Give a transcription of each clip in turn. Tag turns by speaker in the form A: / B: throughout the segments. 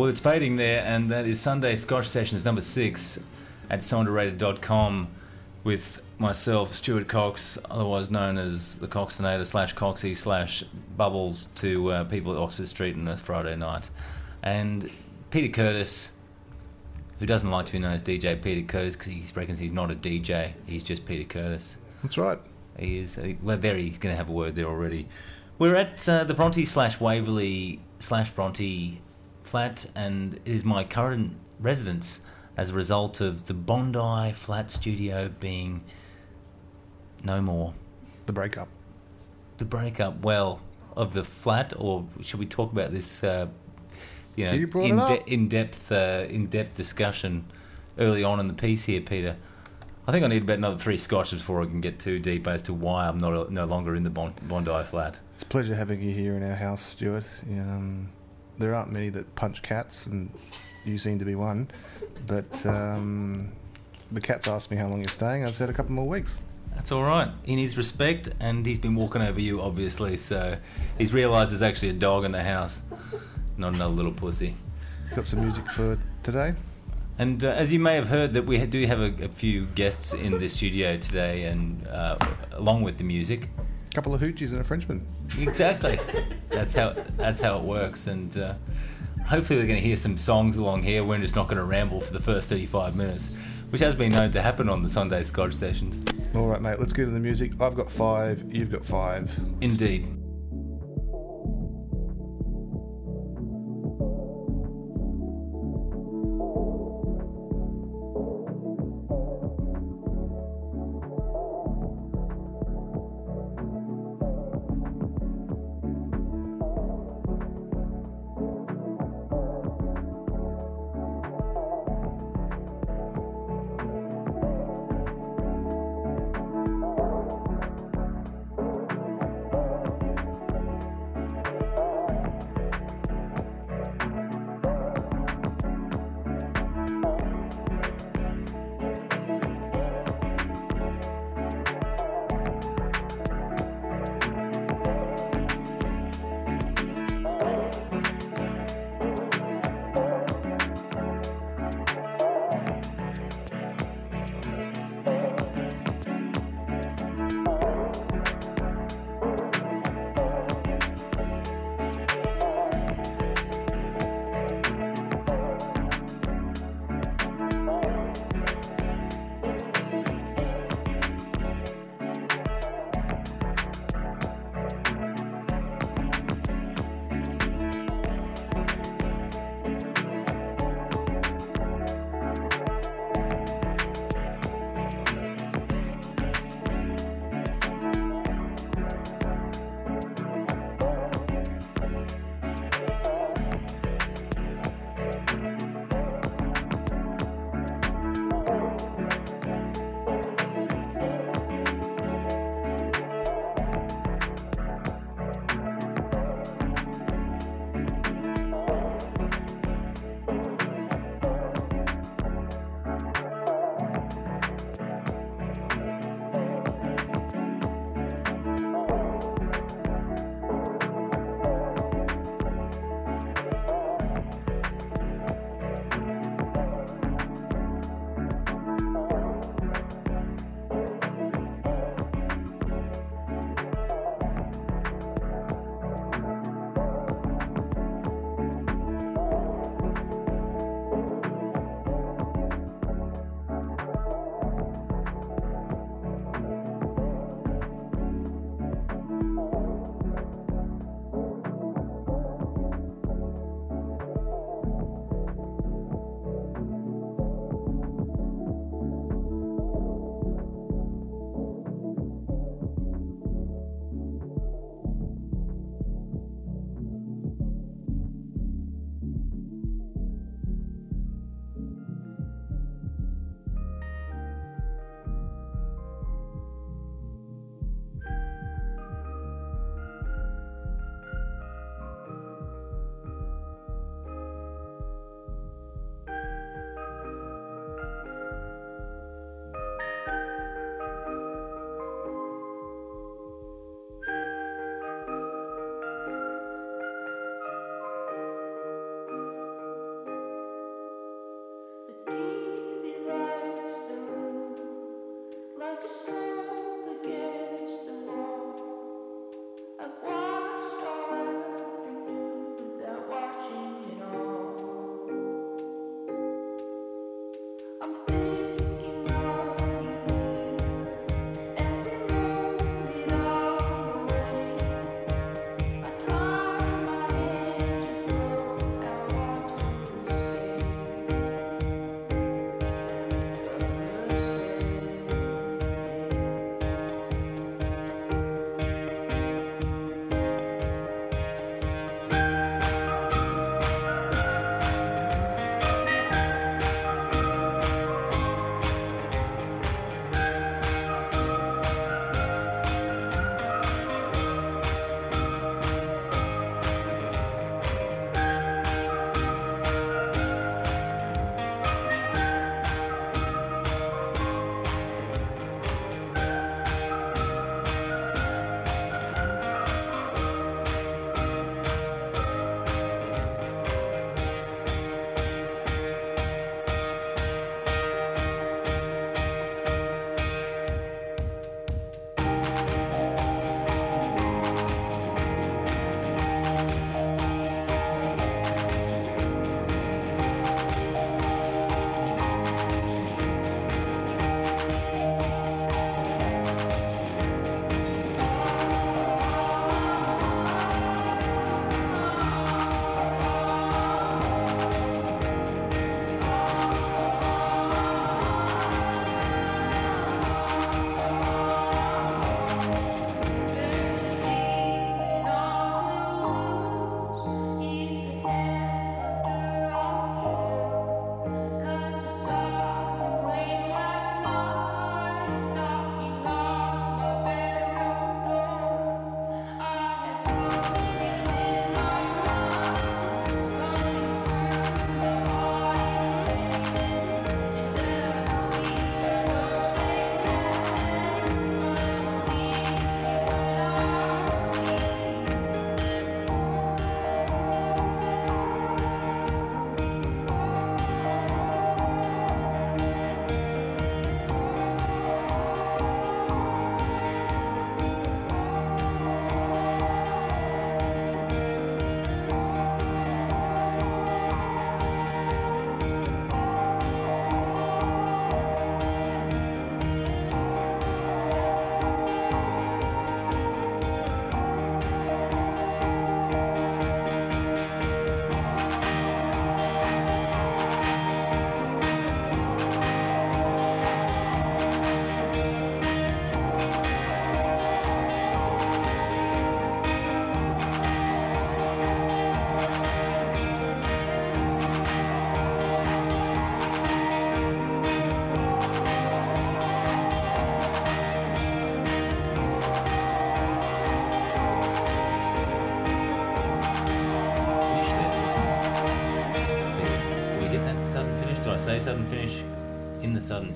A: Well, it's fading there, and that is Sunday Scotch Sessions number six at sounderated.com with myself, Stuart Cox, otherwise known as the Coxinator slash Coxie slash Bubbles to uh, people at Oxford Street on a Friday night. And Peter Curtis, who doesn't like to be known as DJ Peter Curtis because he reckons he's not a DJ, he's just Peter Curtis.
B: That's right.
A: He is. Well, there he's going to have a word there already. We're at uh, the Bronte slash Waverley slash Bronte flat, and it is my current residence as a result of the Bondi flat studio being no more.
B: The breakup.
A: The breakup, well, of the flat, or should we talk about this? Uh, you know,
B: You
A: in,
B: up.
A: in depth, uh, in depth discussion early on in the piece here, Peter. I think I need about another three scotches before I can get too deep as to why I'm not no longer in the Bon- Bondi flat.
B: It's a pleasure having you here in our house, Stuart. Um, there aren't many that punch cats, and you seem to be one. But um, the cat's asked me how long you're staying. I've said a couple more weeks.
A: That's all right. In his respect, and he's been walking over you, obviously, so he's realised there's actually a dog in the house, not another little pussy.
B: Got some music for today.
A: And uh, as you may have heard, that we do have a, a few guests in the studio today, and uh, along with the music.
B: A couple of hoochies and a Frenchman.
A: Exactly. that's how that's how it works, and uh, hopefully we're going to hear some songs along here. We're just not going to ramble for the first 35 minutes, which has been known to happen on the Sunday Scotch sessions.
B: All right, mate. Let's get to the music. I've got five. You've got five.
A: Indeed.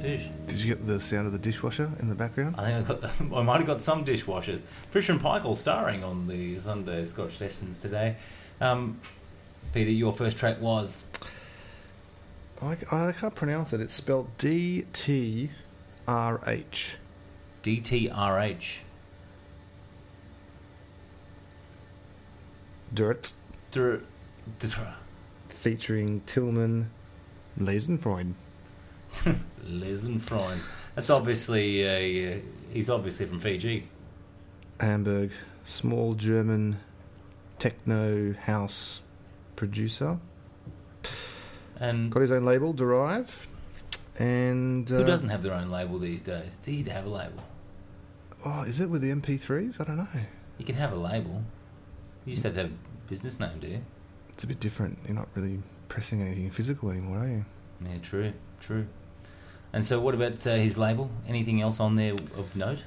A: In the Southern Fish.
B: Did you get the sound of the dishwasher in the background?
A: I think I got. The, I might have got some dishwasher. Fisher and Paykel starring on the Sunday Scotch sessions today. Um, Peter, your first track was
B: I, I can't pronounce it. It's spelled D T R H.
A: DTRH.
B: Dirt,
A: Dr- Dr-
B: featuring Tillman Leisenfreund.
A: Lesenfreund. That's obviously a. Uh, he's obviously from Fiji.
B: Hamburg, small German techno house producer.
A: And
B: Got his own label, Derive. And. Uh,
A: who doesn't have their own label these days? It's easy to have a label.
B: Oh, is it with the MP3s? I don't know.
A: You can have a label. You just have to have a business name, do you?
B: It's a bit different. You're not really pressing anything physical anymore, are you?
A: Yeah, true, true. And so, what about uh, his label? Anything else on there of note?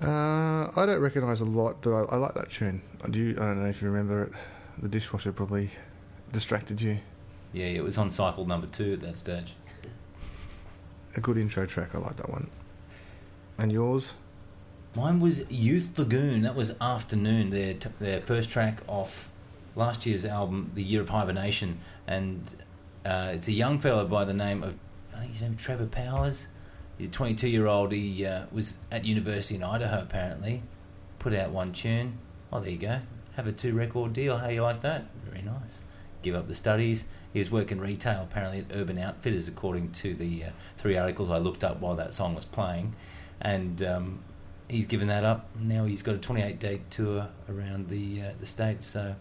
B: Uh, I don't recognise a lot, but I, I like that tune. I do. I don't know if you remember it. The dishwasher probably distracted you.
A: Yeah, it was on cycle number two at that stage.
B: A good intro track. I like that one. And yours?
A: Mine was Youth Lagoon. That was Afternoon, their t- their first track off last year's album, The Year of Hibernation, and uh, it's a young fellow by the name of I think his name Trevor Powers. He's a 22 year old. He uh, was at university in Idaho apparently. Put out one tune. Oh, there you go. Have a two record deal. How you like that? Very nice. Give up the studies. He was working retail apparently at Urban Outfitters, according to the uh, three articles I looked up while that song was playing, and um, he's given that up. Now he's got a 28 day tour around the uh, the states. So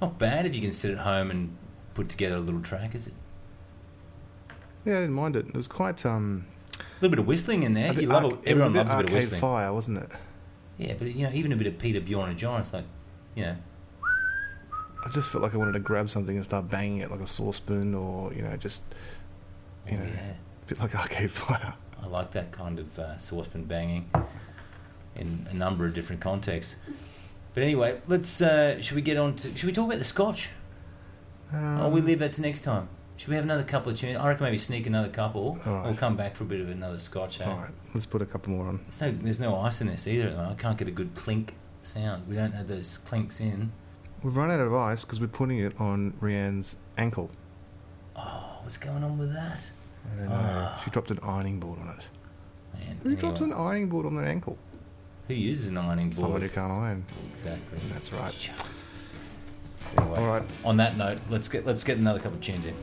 A: not bad if you can sit at home and put together a little track, is it?
B: Yeah, I didn't mind it. It was quite um.
A: A little bit of whistling in there.
B: a
A: You love
B: arc-
A: it.
B: it
A: Everyone
B: a bit
A: loves a bit of whistling.
B: Fire, wasn't it?
A: Yeah, but you know, even a bit of Peter Bjorn and John. It's like, you know,
B: I just felt like I wanted to grab something and start banging it like a saucepan, or you know, just you know,
A: yeah.
B: a bit like Arcade Fire.
A: I like that kind of uh, saucepan banging in a number of different contexts. But anyway, let's. Uh, should we get on to? Should we talk about the Scotch?
B: Um,
A: oh, we leave that to next time. Should we have another couple of tunes? I reckon maybe sneak another couple.
B: Right.
A: We'll come back for a bit of another Scotch. Eh?
B: All right, let's put a couple more on.
A: There's no, there's no ice in this either. I can't get a good clink sound. We don't have those clinks in.
B: We've run out of ice because we're putting it on Rianne's ankle.
A: Oh, what's going on with that?
B: I don't know.
A: Ah.
B: She dropped an ironing board on it.
A: Man,
B: Who drops an ironing board on their ankle?
A: who uses an ironing board?
B: Someone who can't iron.
A: Exactly.
B: That's right.
A: Anyway,
B: All right.
A: on that note, let's get let's get another couple of tunes in.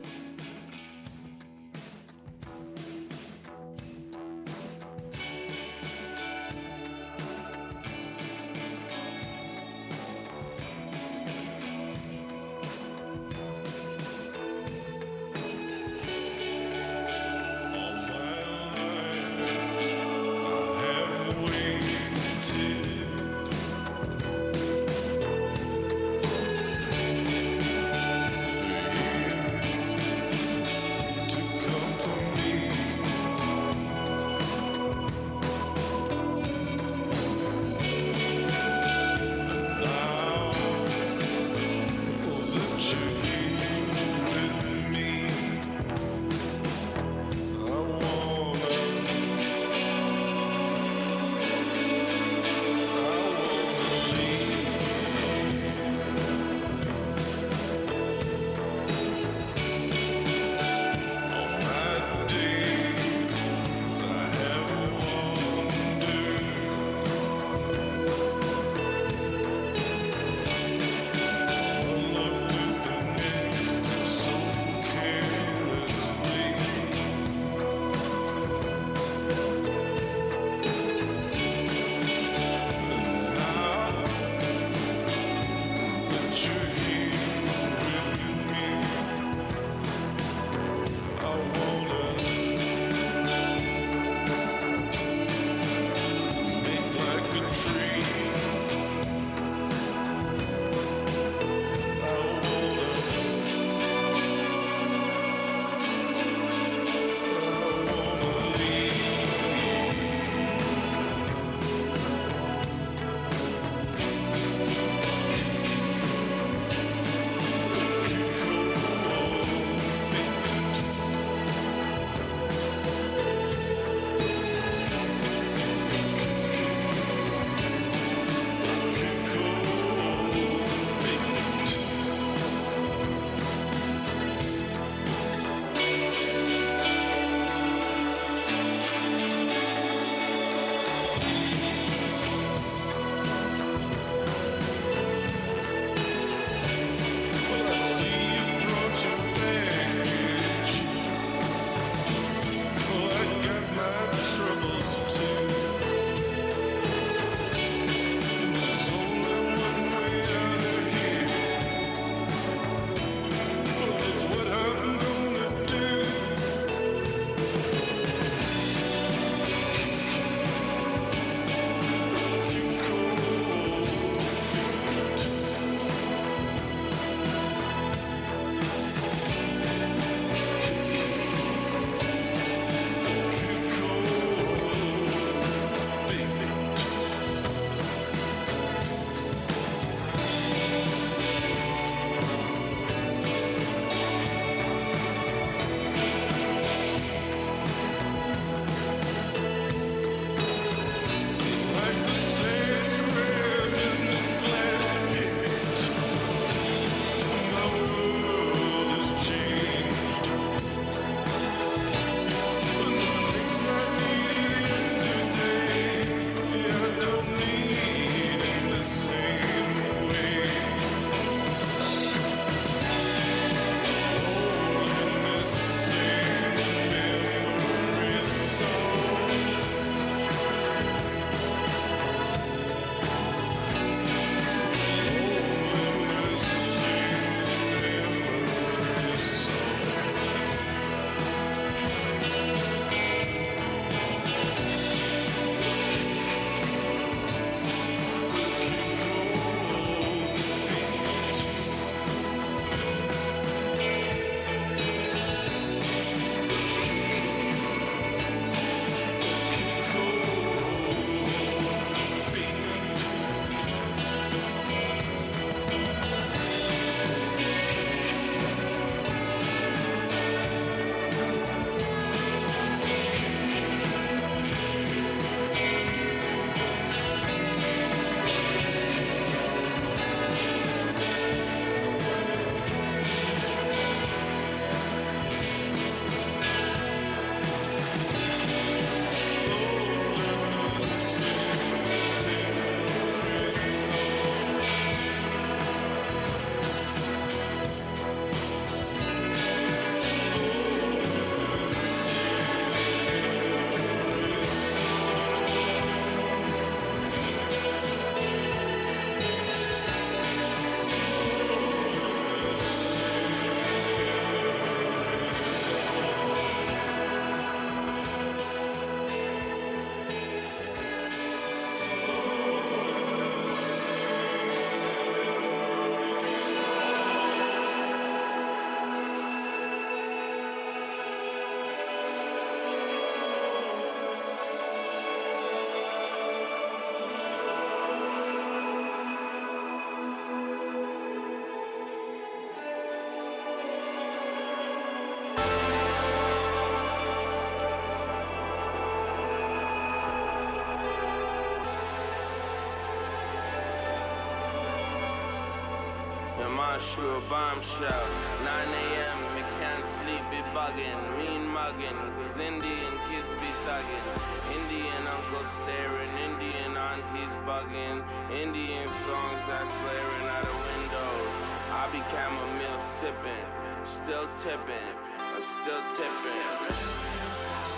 C: Marsh you a bombshell. 9 a.m. You can't sleep, be bugging, mean mugging, cause Indian kids be thugging. Indian uncles staring, Indian aunties bugging, Indian songs that's blaring out of windows. I be chamomile sipping, still tipping, I'm still tipping.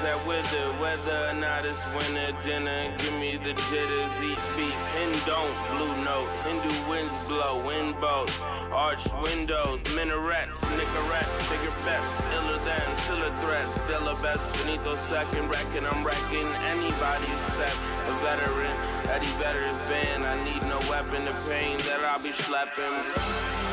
C: That wither. Whether or not it's winter dinner, give me the jitters. Eat beef, hen don't. Blue note, Hindu winds blow, wind boat. Arched windows, minarets, Nicorette, bigger bets, iller than filler threats. Dilla best, finito second, reckon I'm wrecking anybody's step. A veteran, Eddie Vedder's band. I need no weapon of pain that I'll be schlepping.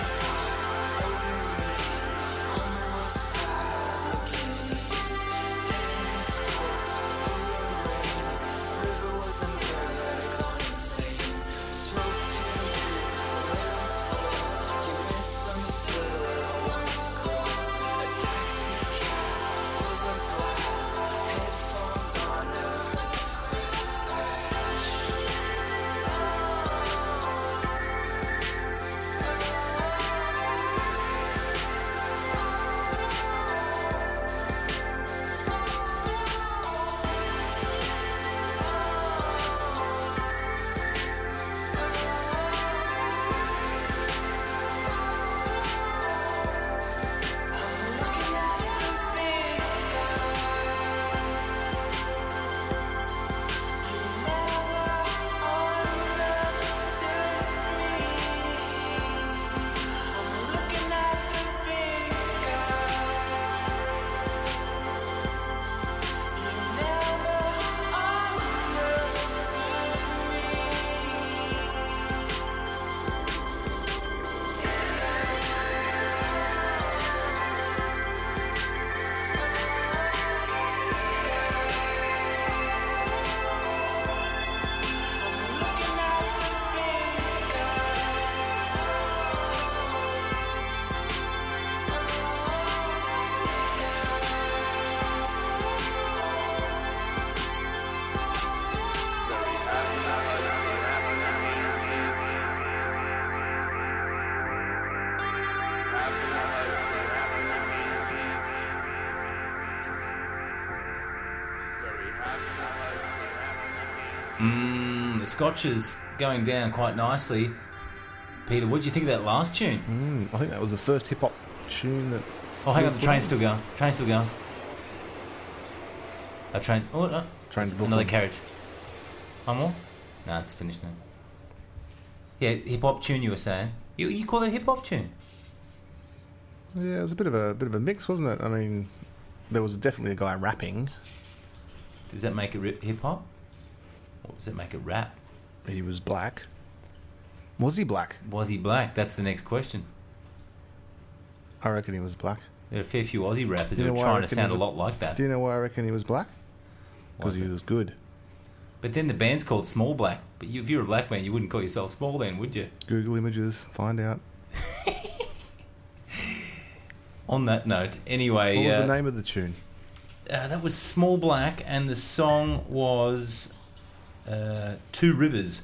C: Again.
A: Scotch is going down quite nicely. Peter, what do you think of that last tune?
B: Mm, I think that was the first hip hop tune that.
A: Oh, hang on, the train's still going. Train's still going. A train. Oh, no.
B: Train to
A: It's Another carriage. One more? No, it's finished now. Yeah, hip hop tune. You were saying. You you call it hip hop tune?
B: Yeah, it was a bit of a bit of a mix, wasn't it? I mean, there was definitely a guy rapping.
A: Does that make it hip hop? Or does it make it rap?
B: He was black. Was he black?
A: Was he black? That's the next question.
B: I reckon he was black.
A: There are a fair few Aussie rappers who are
B: why I
A: trying to
B: reckon
A: sound a
B: he was-
A: lot like that.
B: Do you know why I reckon he was black? Because he was good.
A: But then the band's called Small Black. But you, if you're a black man, you wouldn't call yourself small then, would you?
B: Google images, find out.
A: On that note, anyway,
B: What was
A: uh,
B: the name of the tune?
A: Uh, that was Small Black, and the song was uh, Two Rivers,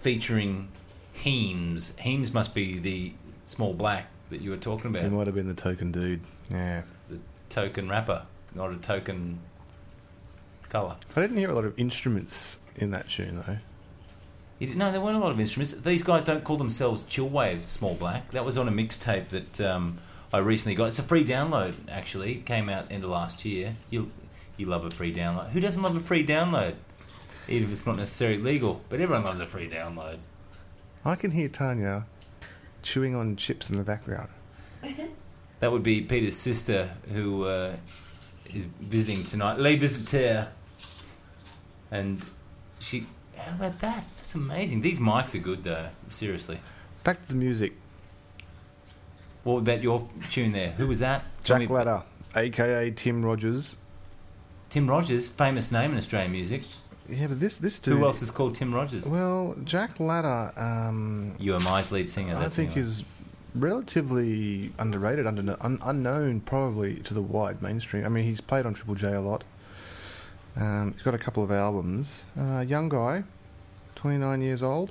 A: featuring Heems. Heems must be the Small Black that you were talking about.
B: He might have been the token dude. Yeah.
A: the token rapper, not a token colour.
B: I didn't hear a lot of instruments in that tune though.
A: No, there weren't a lot of instruments. These guys don't call themselves Chill Waves Small Black. That was on a mixtape that um, I recently got. It's a free download, actually. It came out end of last year. You you love a free download. Who doesn't love a free download? Even if it's not necessarily legal. But everyone loves a free download.
B: I can hear Tanya chewing on chips in the background.
A: That would be Peter's sister, who uh, is visiting tonight. Les Visiteurs. And she. How about that? That's amazing. These mics are good, though. Seriously.
B: Back to the music.
A: What about your tune there? Who was that?
B: Jack Ladder, aka Tim Rogers.
A: Tim Rogers, famous name in Australian music.
B: Yeah, but this this dude.
A: Who else is called Tim Rogers?
B: Well, Jack Ladder. Um,
A: You Am I's lead singer.
B: I think is relatively underrated, under, un, unknown probably to the wide mainstream. I mean, he's played on Triple J a lot. Um, he's got a couple of albums. Uh, young guy, 29 years old.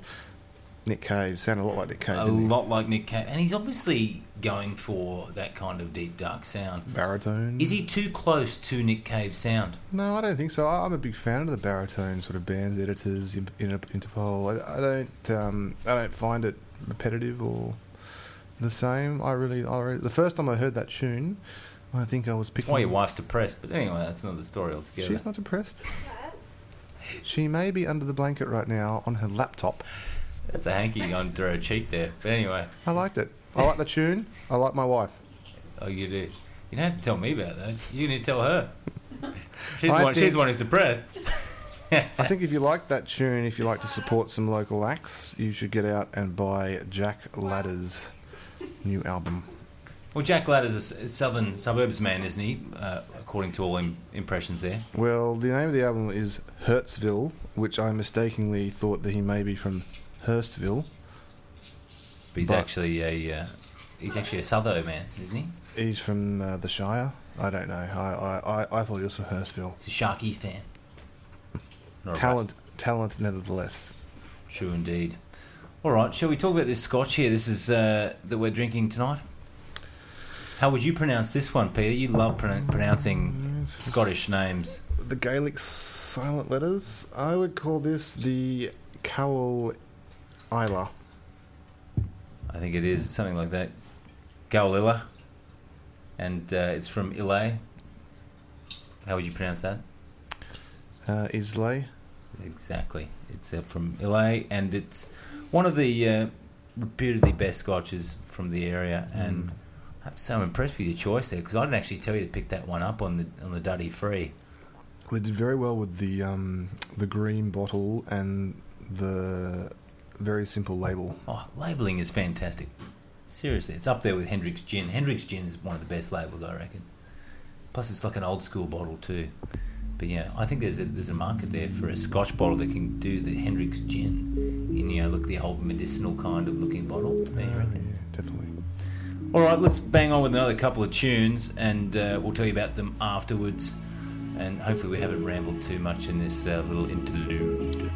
B: Nick Cave sounded a lot like Nick Cave.
A: a
B: didn't he?
A: lot like Nick Cave, and he's obviously going for that kind of deep dark sound.
B: Baritone.
A: Is he too close to Nick Cave's sound?
B: No, I don't think so. I'm a big fan of the baritone sort of bands, editors, in, in, Interpol. I, I don't, um, I don't find it repetitive or the same. I really, I really, the first time I heard that tune, I think I was
A: That's why your wife's depressed. But anyway, that's another story altogether.
B: She's not depressed. She may be under the blanket right now on her laptop.
A: That's a hanky under her cheek there. But anyway,
B: I liked it. I like the tune. I like my wife.
A: oh, you do. You don't have to tell me about that. You need to tell her. She's
B: I
A: the one. She's
B: think-
A: the one who's depressed.
B: I think if you like that tune, if you like to support some local acts, you should get out and buy Jack Ladder's new album.
A: Well, Jack Ladder's a southern suburbs man, isn't he? Uh, according to all Im- impressions there.
B: Well, the name of the album is Hurtsville, which I mistakenly thought that he may be from Hurstville.
A: But he's
B: But-
A: actually a. Uh, he's actually a southo man, isn't he?
B: He's from uh, the Shire. I don't know. I, I, I, thought he was from Hurstville.
A: He's a Sharkies fan.
B: Talent, talent, nevertheless.
A: True indeed. All right, shall we talk about this scotch here? This is uh, that we're drinking tonight. How would you pronounce this one, Peter? You love pro- pronouncing Scottish names.
B: The Gaelic silent letters. I would call this the Caol Ila.
A: I think it is something like that. Caol Ila, and uh, it's from Islay. How would you pronounce that?
B: Uh, Islay.
A: Exactly. It's uh, from Islay, and it's one of the uh, reputedly best scotches from the area. And I have to say, I'm impressed with your choice there because I didn't actually tell you to pick that one up on the on the Duddy Free.
B: They did very well with the um, the green bottle and the very simple label.
A: Oh, labelling is fantastic. Seriously, it's up there with Hendrick's Gin. Hendrick's Gin is one of the best labels, I reckon. Plus, it's like an old school bottle too. But yeah, I think there's a there's a market there for a Scotch bottle that can do the Hendrick's Gin. In you know, look the old medicinal kind of looking bottle. There
B: Uh, yeah, definitely.
A: All right, let's bang on with another couple of tunes, and uh, we'll tell you about them afterwards. And hopefully, we haven't rambled too much in this uh, little interlude.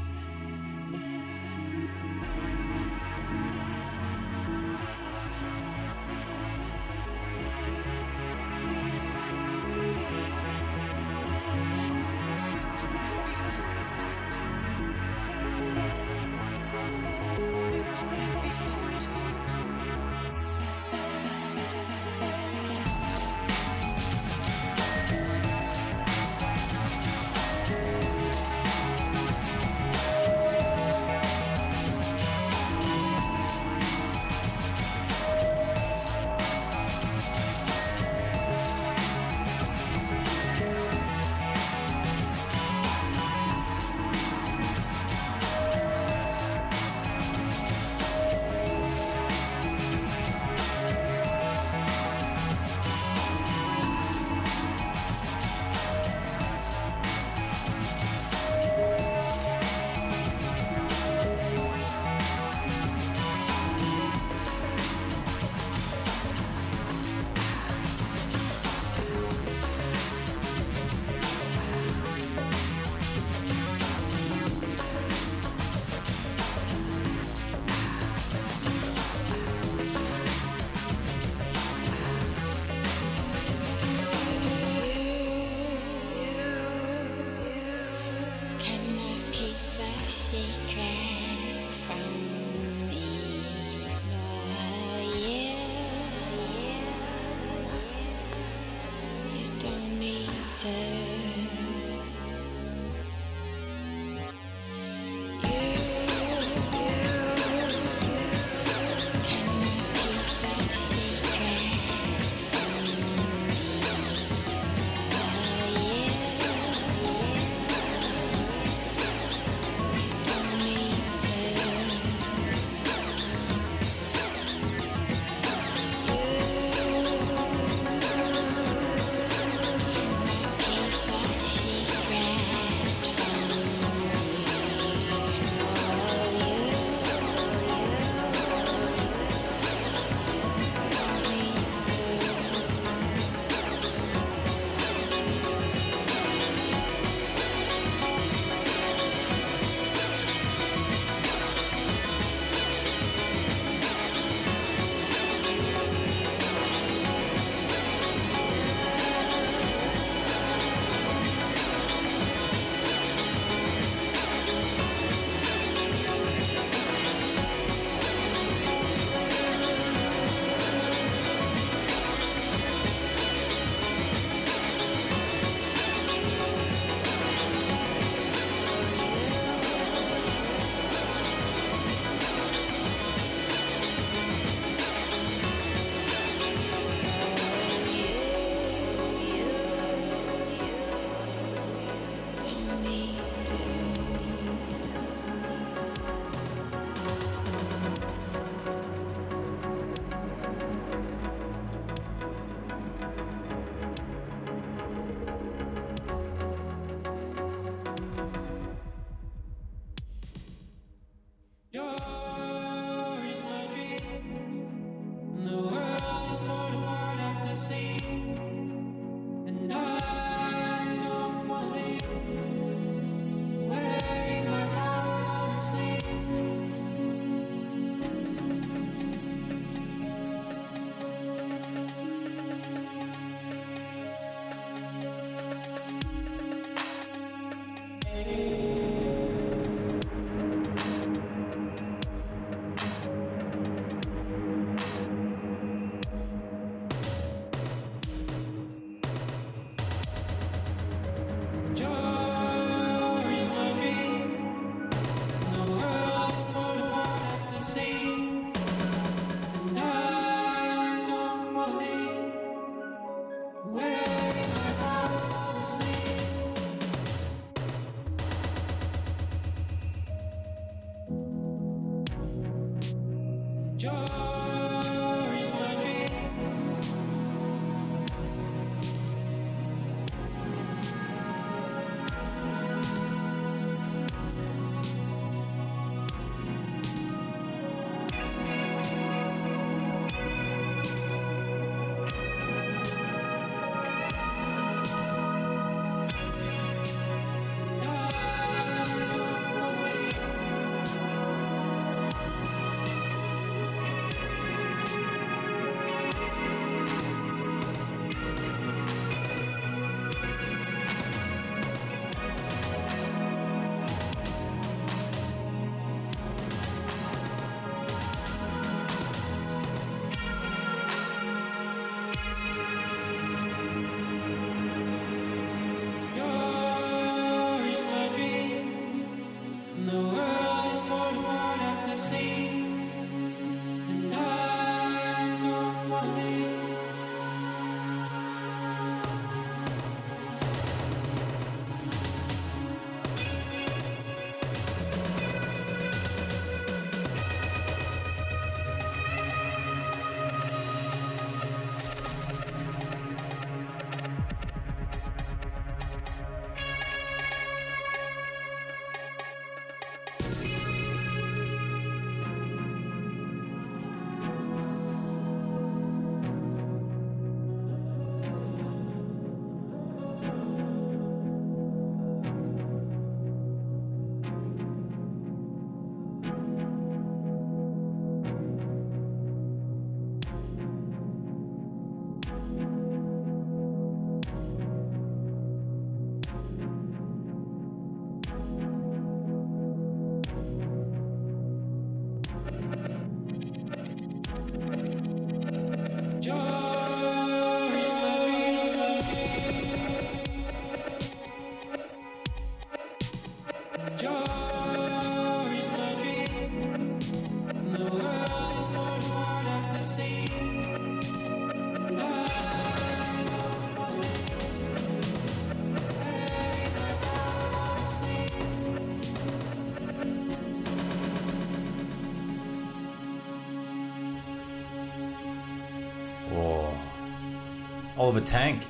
A: Oliver Tank.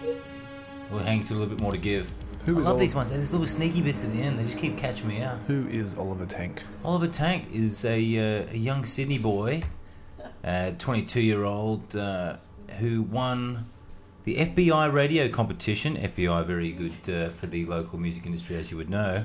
A: We're hanging to a little bit more to give.
B: Who
A: I love
B: Oli-
A: these ones. There's little sneaky bits at the end. They just keep catching me out.
B: Who is Oliver Tank?
A: Oliver Tank is a, uh, a young Sydney boy, uh, 22 year old, uh, who won the FBI radio competition. FBI, very good uh, for the local music industry, as you would know.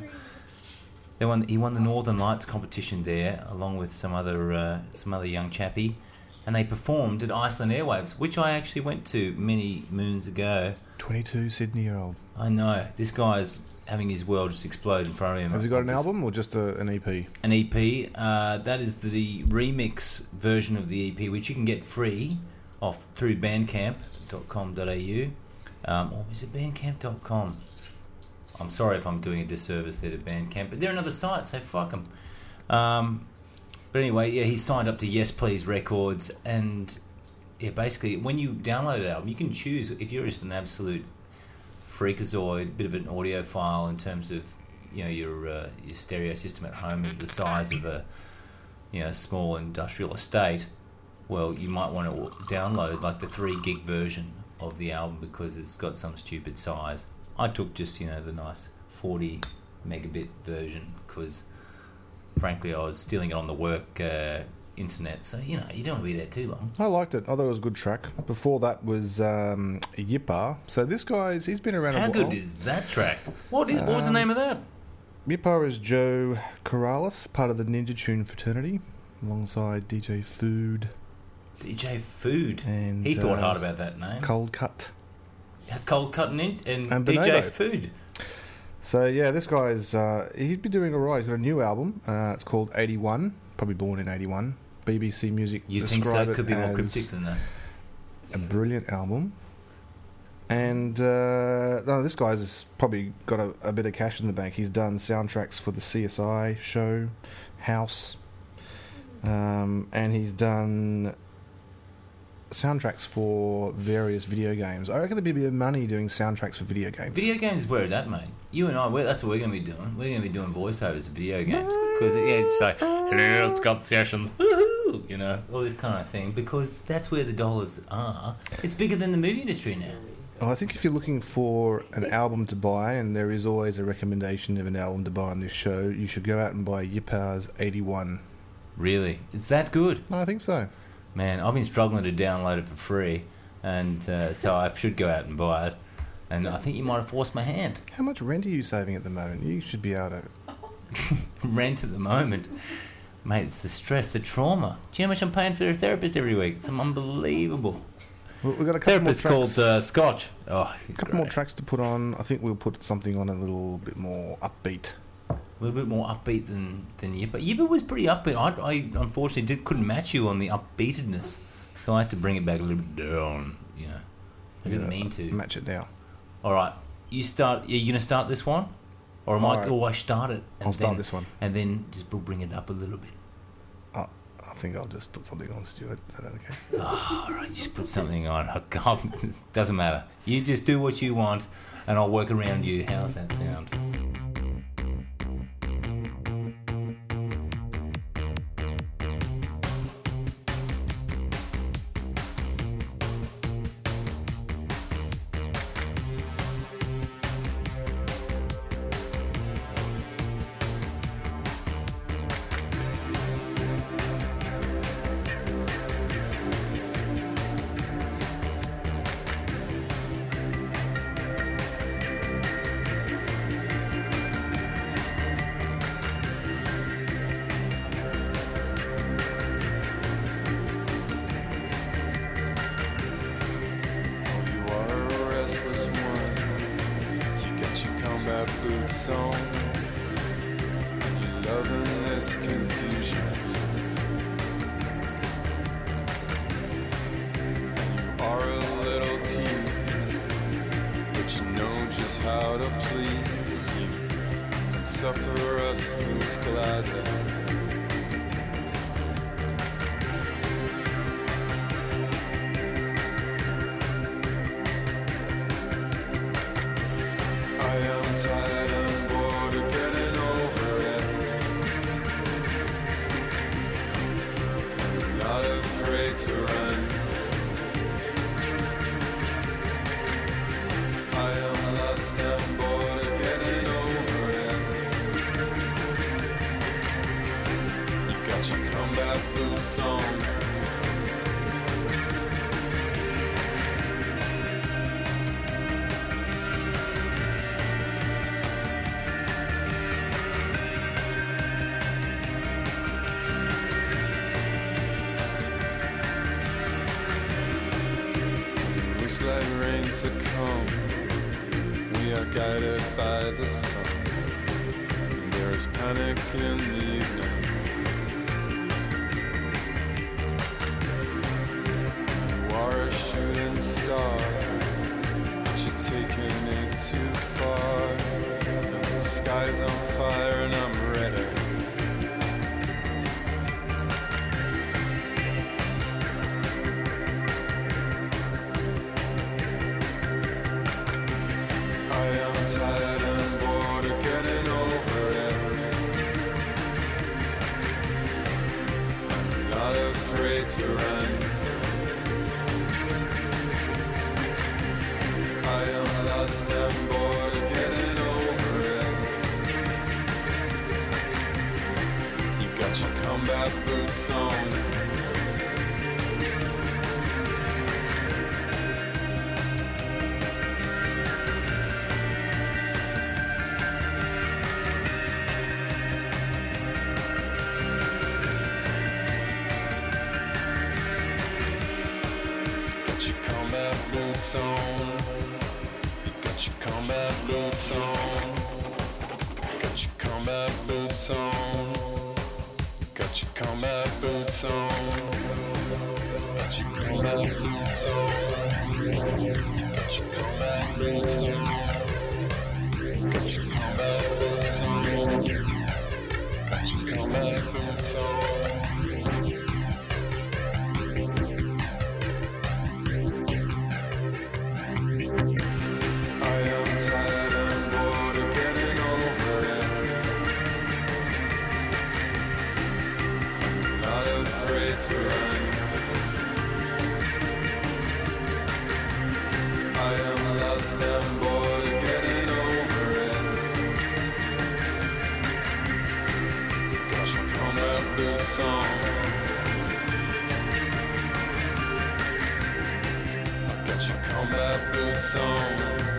A: They won. He won the Northern Lights competition there, along with some other uh, some other young chappie, and they performed at Iceland Airwaves, which I actually went to many moons ago.
B: 22 Sydney year old.
A: I know this guy's having his world just explode in front of him.
B: Has he got an album or just a, an EP?
A: an EP. Uh, that is the remix version of the EP, which you can get free off through bandcamp.com.au. Um, or is it bandcamp.com? I'm sorry if I'm doing a disservice there to Bandcamp, but they're another site, so fuck them. Um, but anyway, yeah, he signed up to Yes Please Records, and yeah, basically, when you download an album, you can choose if you're just an absolute freakazoid, bit of an audiophile in terms of you know your uh, your stereo system at home is the size of a you know small industrial estate. Well, you might want to download like the three gig version of the album because it's got some stupid size. I took just you know the nice forty megabit version because frankly I was stealing it on the work uh, internet, so you know you don't want to be there too long.
B: I liked it. I thought it was a good track. Before that was um, Yppah. So this guy's he's been around
A: How
B: a while.
A: How good is that track? What is what was the name of that?
B: Yppah is Joe Corrales, part of the Ninja Tune fraternity, alongside DJ Food
A: DJ Food.
B: and
A: he thought
B: uh,
A: hard about that name.
B: Coldcut.
A: Yeah, Cold Cutting in and,
B: And
A: DJ. Food.
B: So yeah, this guy's uh, he'd be doing alright. He's got a new album. Uh, it's called Eighty One. Probably born in eighty one. BBC Music.
A: You think so? It could be more cryptic than that.
B: a brilliant album. And uh, no, this guy's probably got a, a bit of cash in the bank. He's done soundtracks for the CSI show, House, um, and he's done soundtracks for various video games. I reckon there'd be a bit of money doing soundtracks for video games.
A: Video games is where it's at, mate. You and I, we're, that's what we're going to be doing. We're going to be doing voiceovers of video games. Because, yeah, it's like, hello, Scott Sessions. Woohoo! you know, all this kind of thing, because that's where the dollars are. It's bigger than the movie industry now.
B: I think if you're looking for an album to buy, and there is always a recommendation of an album to buy on this show, you should go out and buy Yppah's 81.
A: Really, it's that good,
B: I think so.
A: Man. I've been struggling to download it for free, and uh, so I should go out and buy it. And I think you might have forced my hand.
B: How much rent are you saving at the moment? You should be able to.
A: Rent at the moment, mate. It's the stress, the trauma. Do you know how much I'm paying for a therapist every week? It's unbelievable.
B: We- We've got a couple more
A: Therapist
B: tracks.
A: called uh, Scotch. Oh,
B: a couple more tracks to put on. I think we'll put something on a little bit more upbeat.
A: A little bit more upbeat than than Yppah. Yppah was pretty upbeat. I, I unfortunately did, couldn't match you on the upbeatedness, so I had to bring it back a little bit down. Yeah, I didn't mean to.
B: Match it down.
A: All right, you start. Are you gonna start this one, or am I?
B: All right.
A: Oh, I start it.
B: I'll start this one.
A: and then just bring it up a little bit.
B: Oh, I think I'll just put something on, Stuart. Is that okay?
A: All right, just put something on. Oh, God, doesn't matter. You just do what you want, and I'll work around you. How does that sound?
D: Star, but you're taking it too far. The sky's on fire and I'm
E: en
C: bas peu.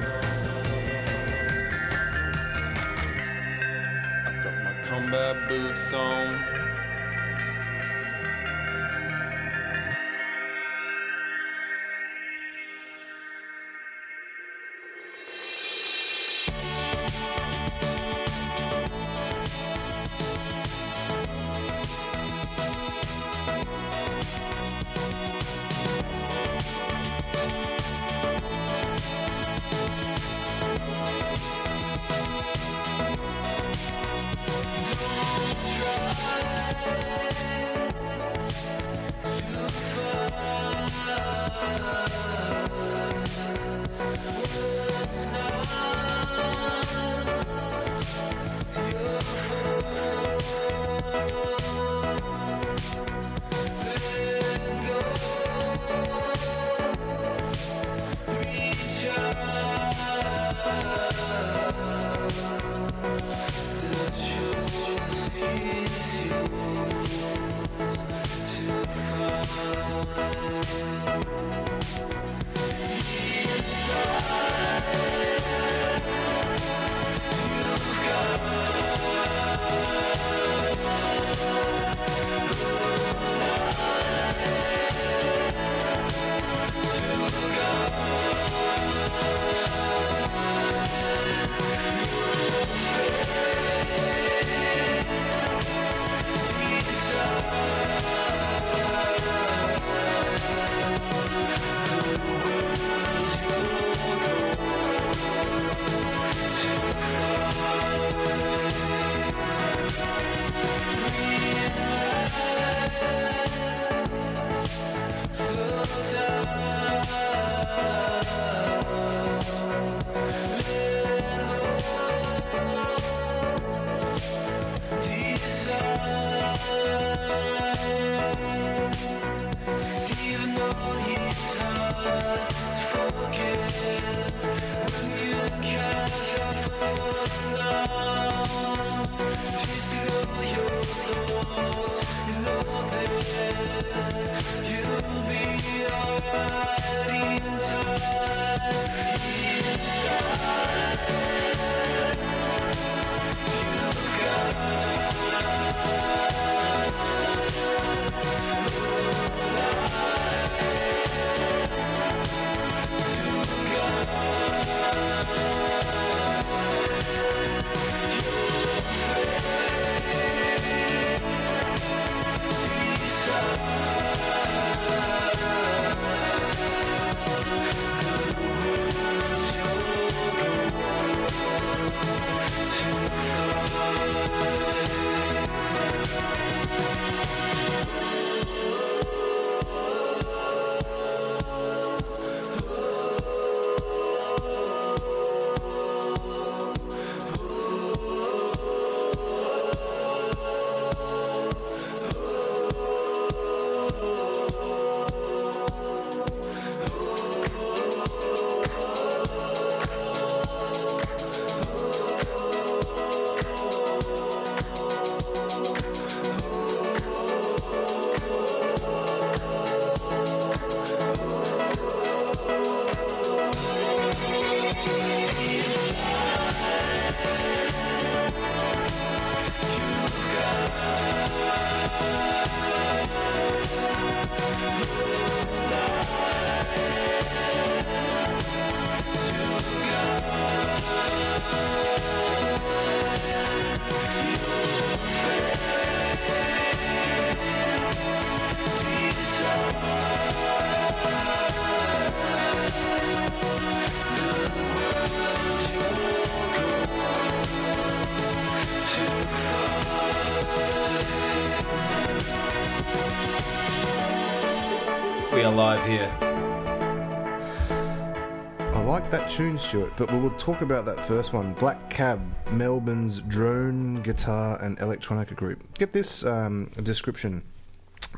C: That tune, Stuart, but we will talk about that first one. Black Cab, Melbourne's drone, guitar, and electronica group. Get this um, description.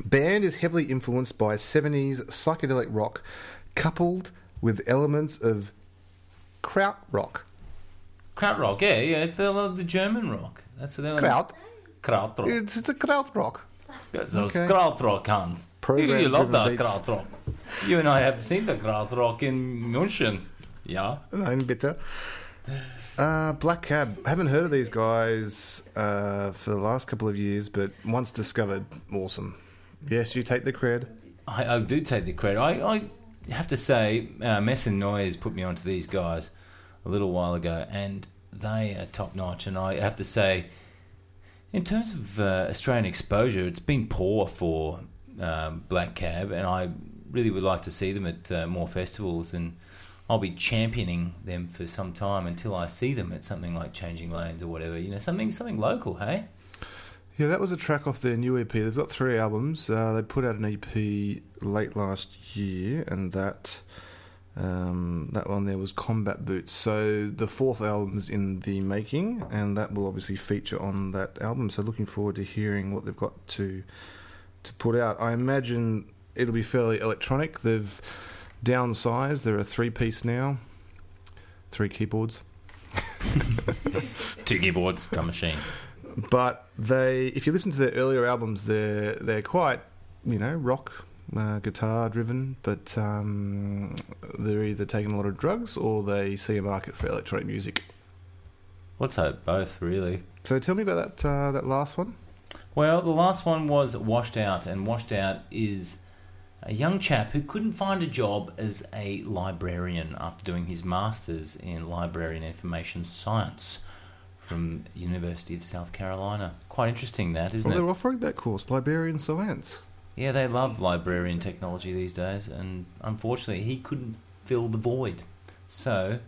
C: Band is heavily influenced by 70s psychedelic rock, coupled with elements of kraut rock.
A: Krautrock, yeah, yeah, it's the, the German rock. That's what they were.
C: Kraut?
A: Krautrock.
C: It's, it's a kraut rock.
A: That's those
C: okay.
A: Krautrock Hans. You, you love that
C: beats.
A: Krautrock. You and I have seen the Krautrock in München. Yeah.
C: Nein, bitte.
B: Uh, Black Cab. Haven't heard of these guys uh, for the last couple of years, but once discovered, awesome. Yes, you take the cred.
A: I, I do take the credit. I, I have to say, uh, Mess and Noise put me onto these guys a little while ago, and they are top notch. And I have to say, in terms of uh, Australian exposure, it's been poor for um, Black Cab, and I really would like to see them at uh, more festivals. And I'll be championing them for some time until I see them at something like Changing Lanes or whatever. You know, something something local. Hey,
B: Yeah, that was a track off their new EP. They've got three albums. Uh, they put out an EP late last year, and that um, that one there was Combat Boots. So the fourth album's in the making, and that will obviously feature on that album. So looking forward to hearing what they've got to to put out. I imagine it'll be fairly electronic. They've downsized. They're a three piece now, three keyboards.
A: two keyboards, drum machine.
B: but they if you listen to their earlier albums they're they're quite you know rock uh, guitar driven but um, they're either taking a lot of drugs or they see a market for electronic music
A: Let's hope both, really.
B: so tell me about that uh, that last one
A: Well, the last one was Washed Out, and Washed Out is a young chap who couldn't find a job as a librarian after doing his master's in library and information science from University of South Carolina. Quite interesting, that isn't
B: well
A: it?
B: they're offering that course librarian science
A: Yeah, they love librarian technology these days, and unfortunately, he couldn't fill the void. So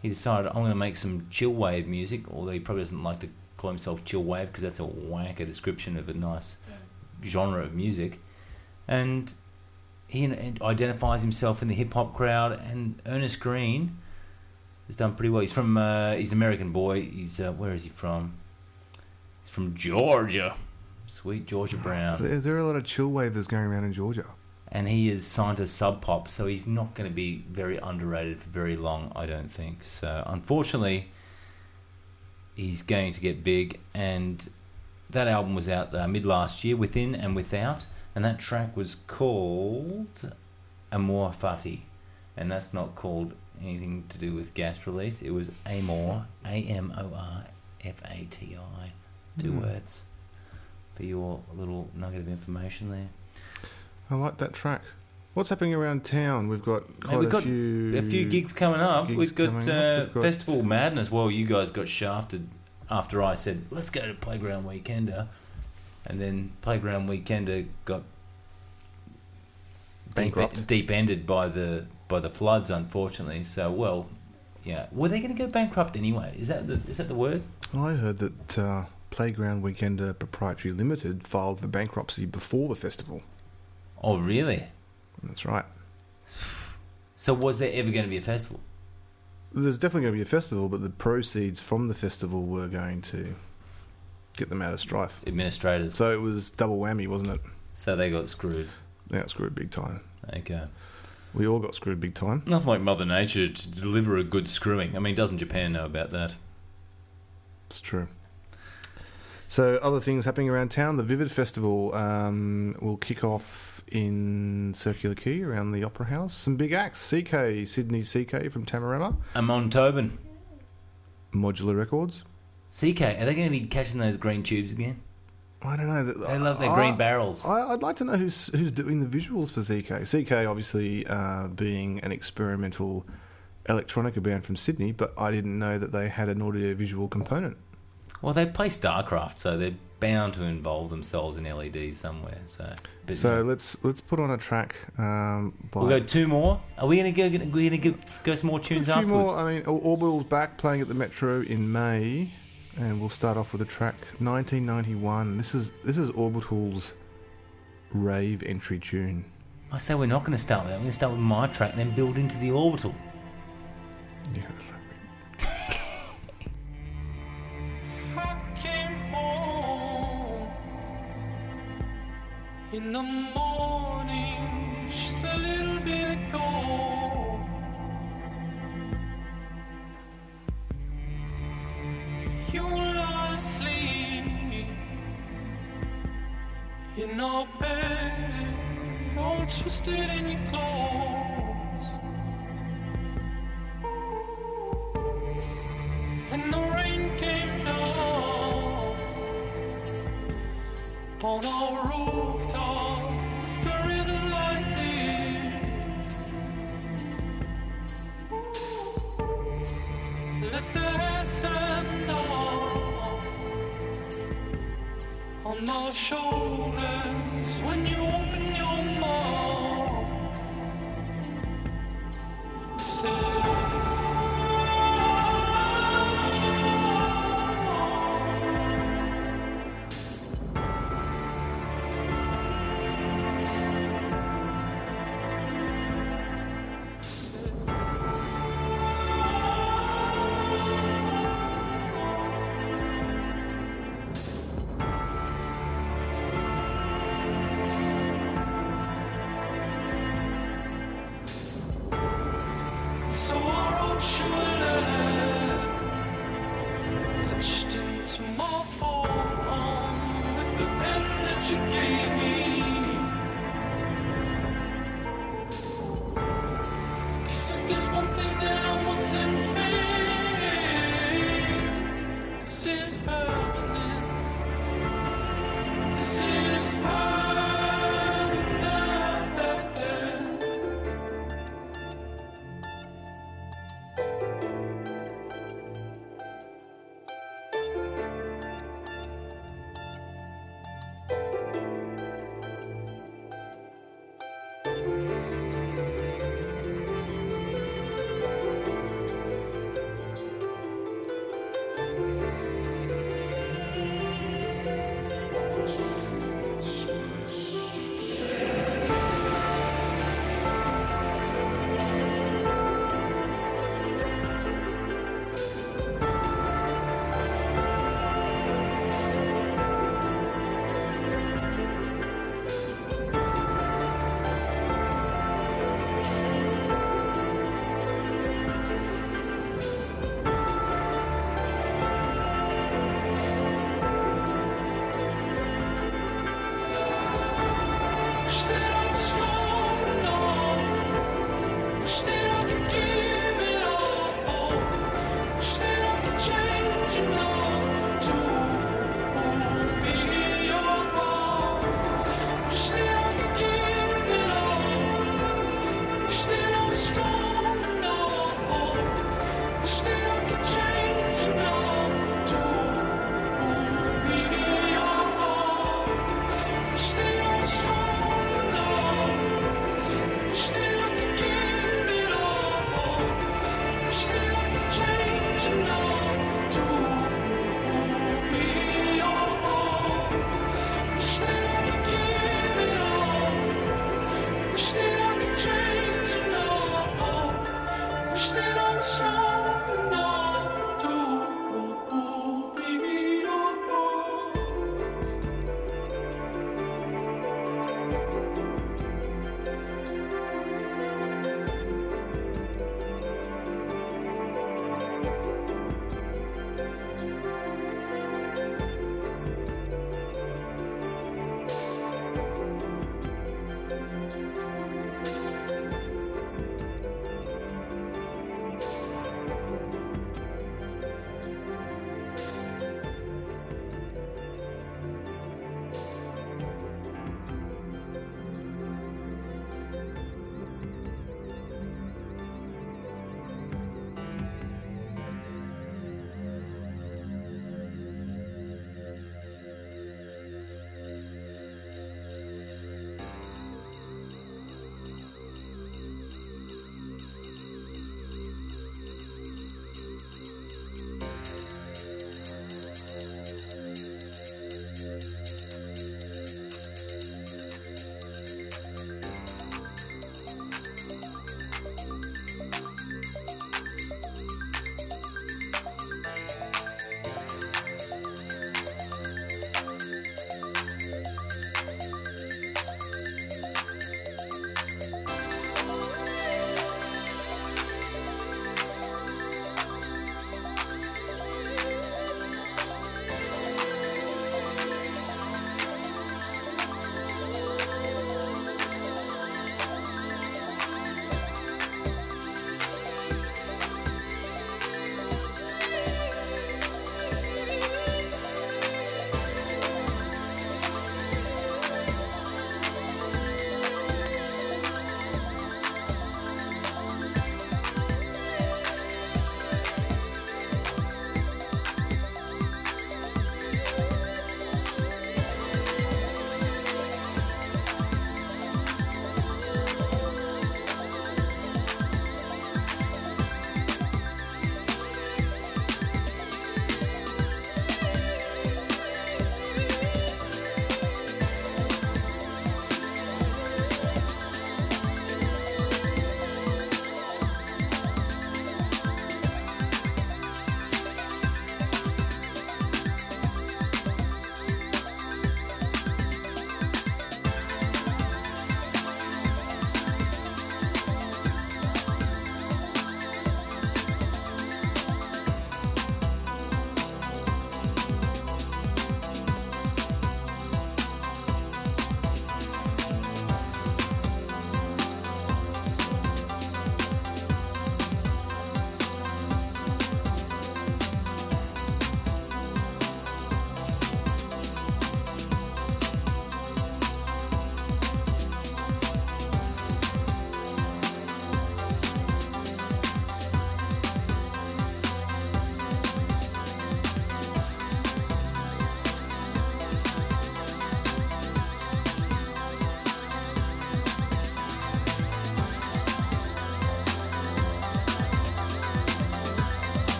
A: he decided, I'm going to make some chill wave music, although he probably doesn't like to call himself chill wave because that's a wanker description of a nice genre of music. And he identifies himself in the hip hop crowd, and Ernest Greene has done pretty well. He's from, uh, he's an American boy. He's, uh, where is he from? He's from Georgia. Sweet Georgia Brown
B: there, there are a lot of chill wavers going around in georgia
A: and he is signed to Sub Pop, so he's not going to be very underrated for very long, I don't think. So, unfortunately, he's going to get big, and that album was out uh, mid last year, Within and Without, and that track was called Amor Fati, and that's not called anything to do with gas release. It was Amor, A M O R F A T I, two
B: Hmm.
A: words. For your little nugget of information there.
B: i like that track what's happening around town we've got
A: Hey,
B: quite
A: we've
B: a
A: got
B: few
A: a few gigs coming up.
B: gigs
A: We've got, uh,
B: up. We've got-
A: Festival Madness. Well, you guys got shafted after I said let's go to Playground Weekender, and then Playground Weekender got
B: Bankrupt.
A: deep ended by the by the floods, unfortunately. So, well, yeah, were they going to go bankrupt anyway? Is that the is that the word?
B: I heard that uh, Playground Weekender Proprietary Limited filed for bankruptcy before the festival.
A: Oh, really?
B: That's right.
A: So, was there ever going to be a festival?
B: There's definitely going to be a festival, but the proceeds from the festival were going to get them out of strife.
A: Administrators,
B: So it was double whammy, wasn't it?
A: so they got screwed.
B: They got screwed big time.
A: Okay.
B: We all got screwed big time.
A: Not like Mother Nature to deliver a good screwing. I mean, doesn't Japan know about that?
B: It's true. So other things happening around town. The Vivid Festival um, will kick off in Circular Quay around the Opera House. Some big acts. Seekae, Sydney Seekae from Tamarama.
A: Amon Tobin.
B: Modular Records.
A: Seekae, are they going to be catching those green tubes again?
B: I don't know.
A: They love their
B: I-
A: green barrels.
B: I, I'd like to know who's who's doing the visuals for Seekae. Seekae, obviously, uh, being an experimental electronica band from Sydney, but I didn't know that they had an audio-visual component.
A: Well, they play StarCraft, so they're bound to involve themselves in LEDs somewhere. So, but
B: So
A: yeah.
B: let's let's put on a track. Um, by
A: we'll go two more. Are we going to go? We're going to go some more
B: a
A: tunes
B: few
A: afterwards.
B: more. I mean, Orbital's back playing at the Metro in May, and we'll start off with a track 1991. This is this is Orbital's rave entry tune.
A: I say we're not going to start with that. We're going to start with my track and then build into the orbital.
B: Yeah.
F: I came home in the morning, just a little bit ago. you lost sleep. You know bed, all twisted in your clothes. And the
B: rain came down
A: on our rooftop.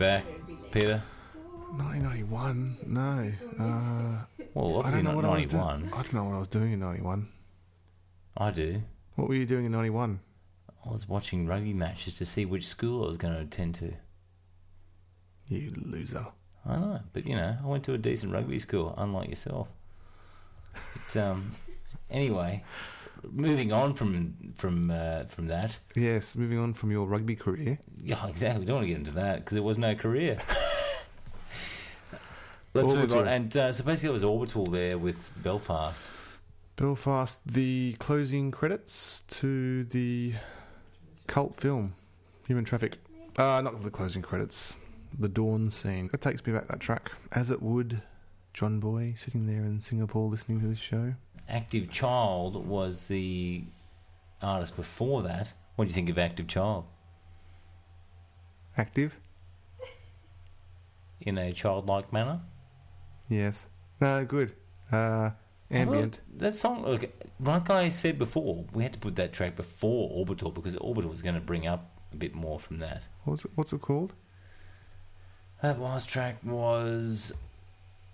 A: Back, Peter?
B: 1991? No. Uh,
A: Well,
B: I
A: obviously
B: don't know
A: not
B: what I was doing.
A: 91.
B: I don't know what I was doing in 91.
A: I do.
B: What were you doing in 91?
A: I was watching rugby matches to see which school I was going to attend to.
B: You loser.
A: I know, but you know, I went to a decent rugby school, unlike yourself. But, um, anyway, moving on from from uh, from that.
B: Yes, moving on from your rugby career.
A: Yeah, exactly. We don't want to get into that because there was no career. Let's move on. And uh, so basically, it was Orbital there with Belfast.
B: Belfast, the closing credits to the cult film, Human Traffic. Uh, not the closing credits, the dawn scene. It takes me back that track, as it would John Boy sitting there in Singapore listening to this show.
A: Active Child was the artist before that. What do you think of Active Child?
B: Active?
A: In a childlike manner?
B: Yes. No, good. Uh, ambient.
A: That song, look, like I said before, we had to put that track before Orbital because Orbital was going to bring up a bit more from that.
B: What's it, what's it called?
A: That last track was.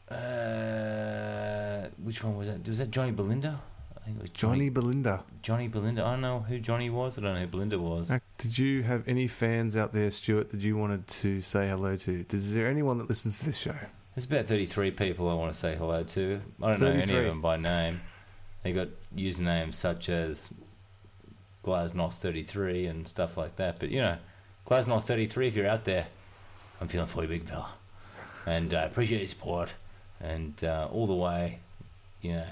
A: Uh, which one was that? Was that Johnny Belinda? I think it was
B: Johnny Belinda.
A: Johnny Belinda. I don't know who Johnny was. I don't know who Belinda was.
B: Uh, Did you have any fans out there, Stuart, that you wanted to say hello to? Is there anyone that listens to this show?
A: There's about 33 people I want to say hello to. I don't know any of them by name. They got usernames such as Glasnost33 and stuff like that. But, you know, Glasnost33, if you're out there, I'm feeling for you, big fella. And I appreciate your support. And uh, all the way, you know,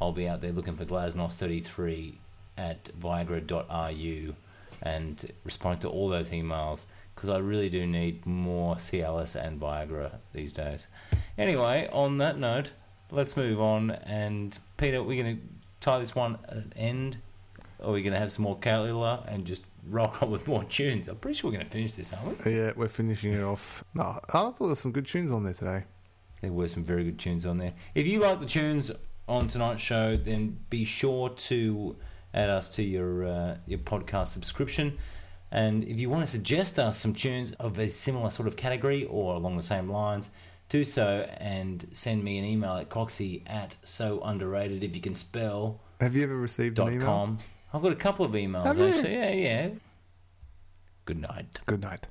A: I'll be out there looking for Glasnost33 at Viagra.ru and respond to all those emails because I really do need more Cialis and Viagra these days. Anyway, on that note, let's move on. And Peter, we're going to tie this one at an end. Or are we going to have some more Caol Ila and just rock on with more tunes? I'm pretty sure we're going to finish this, aren't we?
B: Yeah, we're finishing it off. No, I thought there were some good tunes on there today.
A: There were some very good tunes on there. If you like the tunes on tonight's show, then be sure to add us to your uh, your podcast subscription. And if you want to suggest us some tunes of a similar sort of category or along the same lines, do so and send me an email at coxie at so underrated if you can spell
B: Have you ever received an email?
A: com. I've got a couple of emails
B: Have you?
A: Yeah, yeah. Good night.
B: Good night.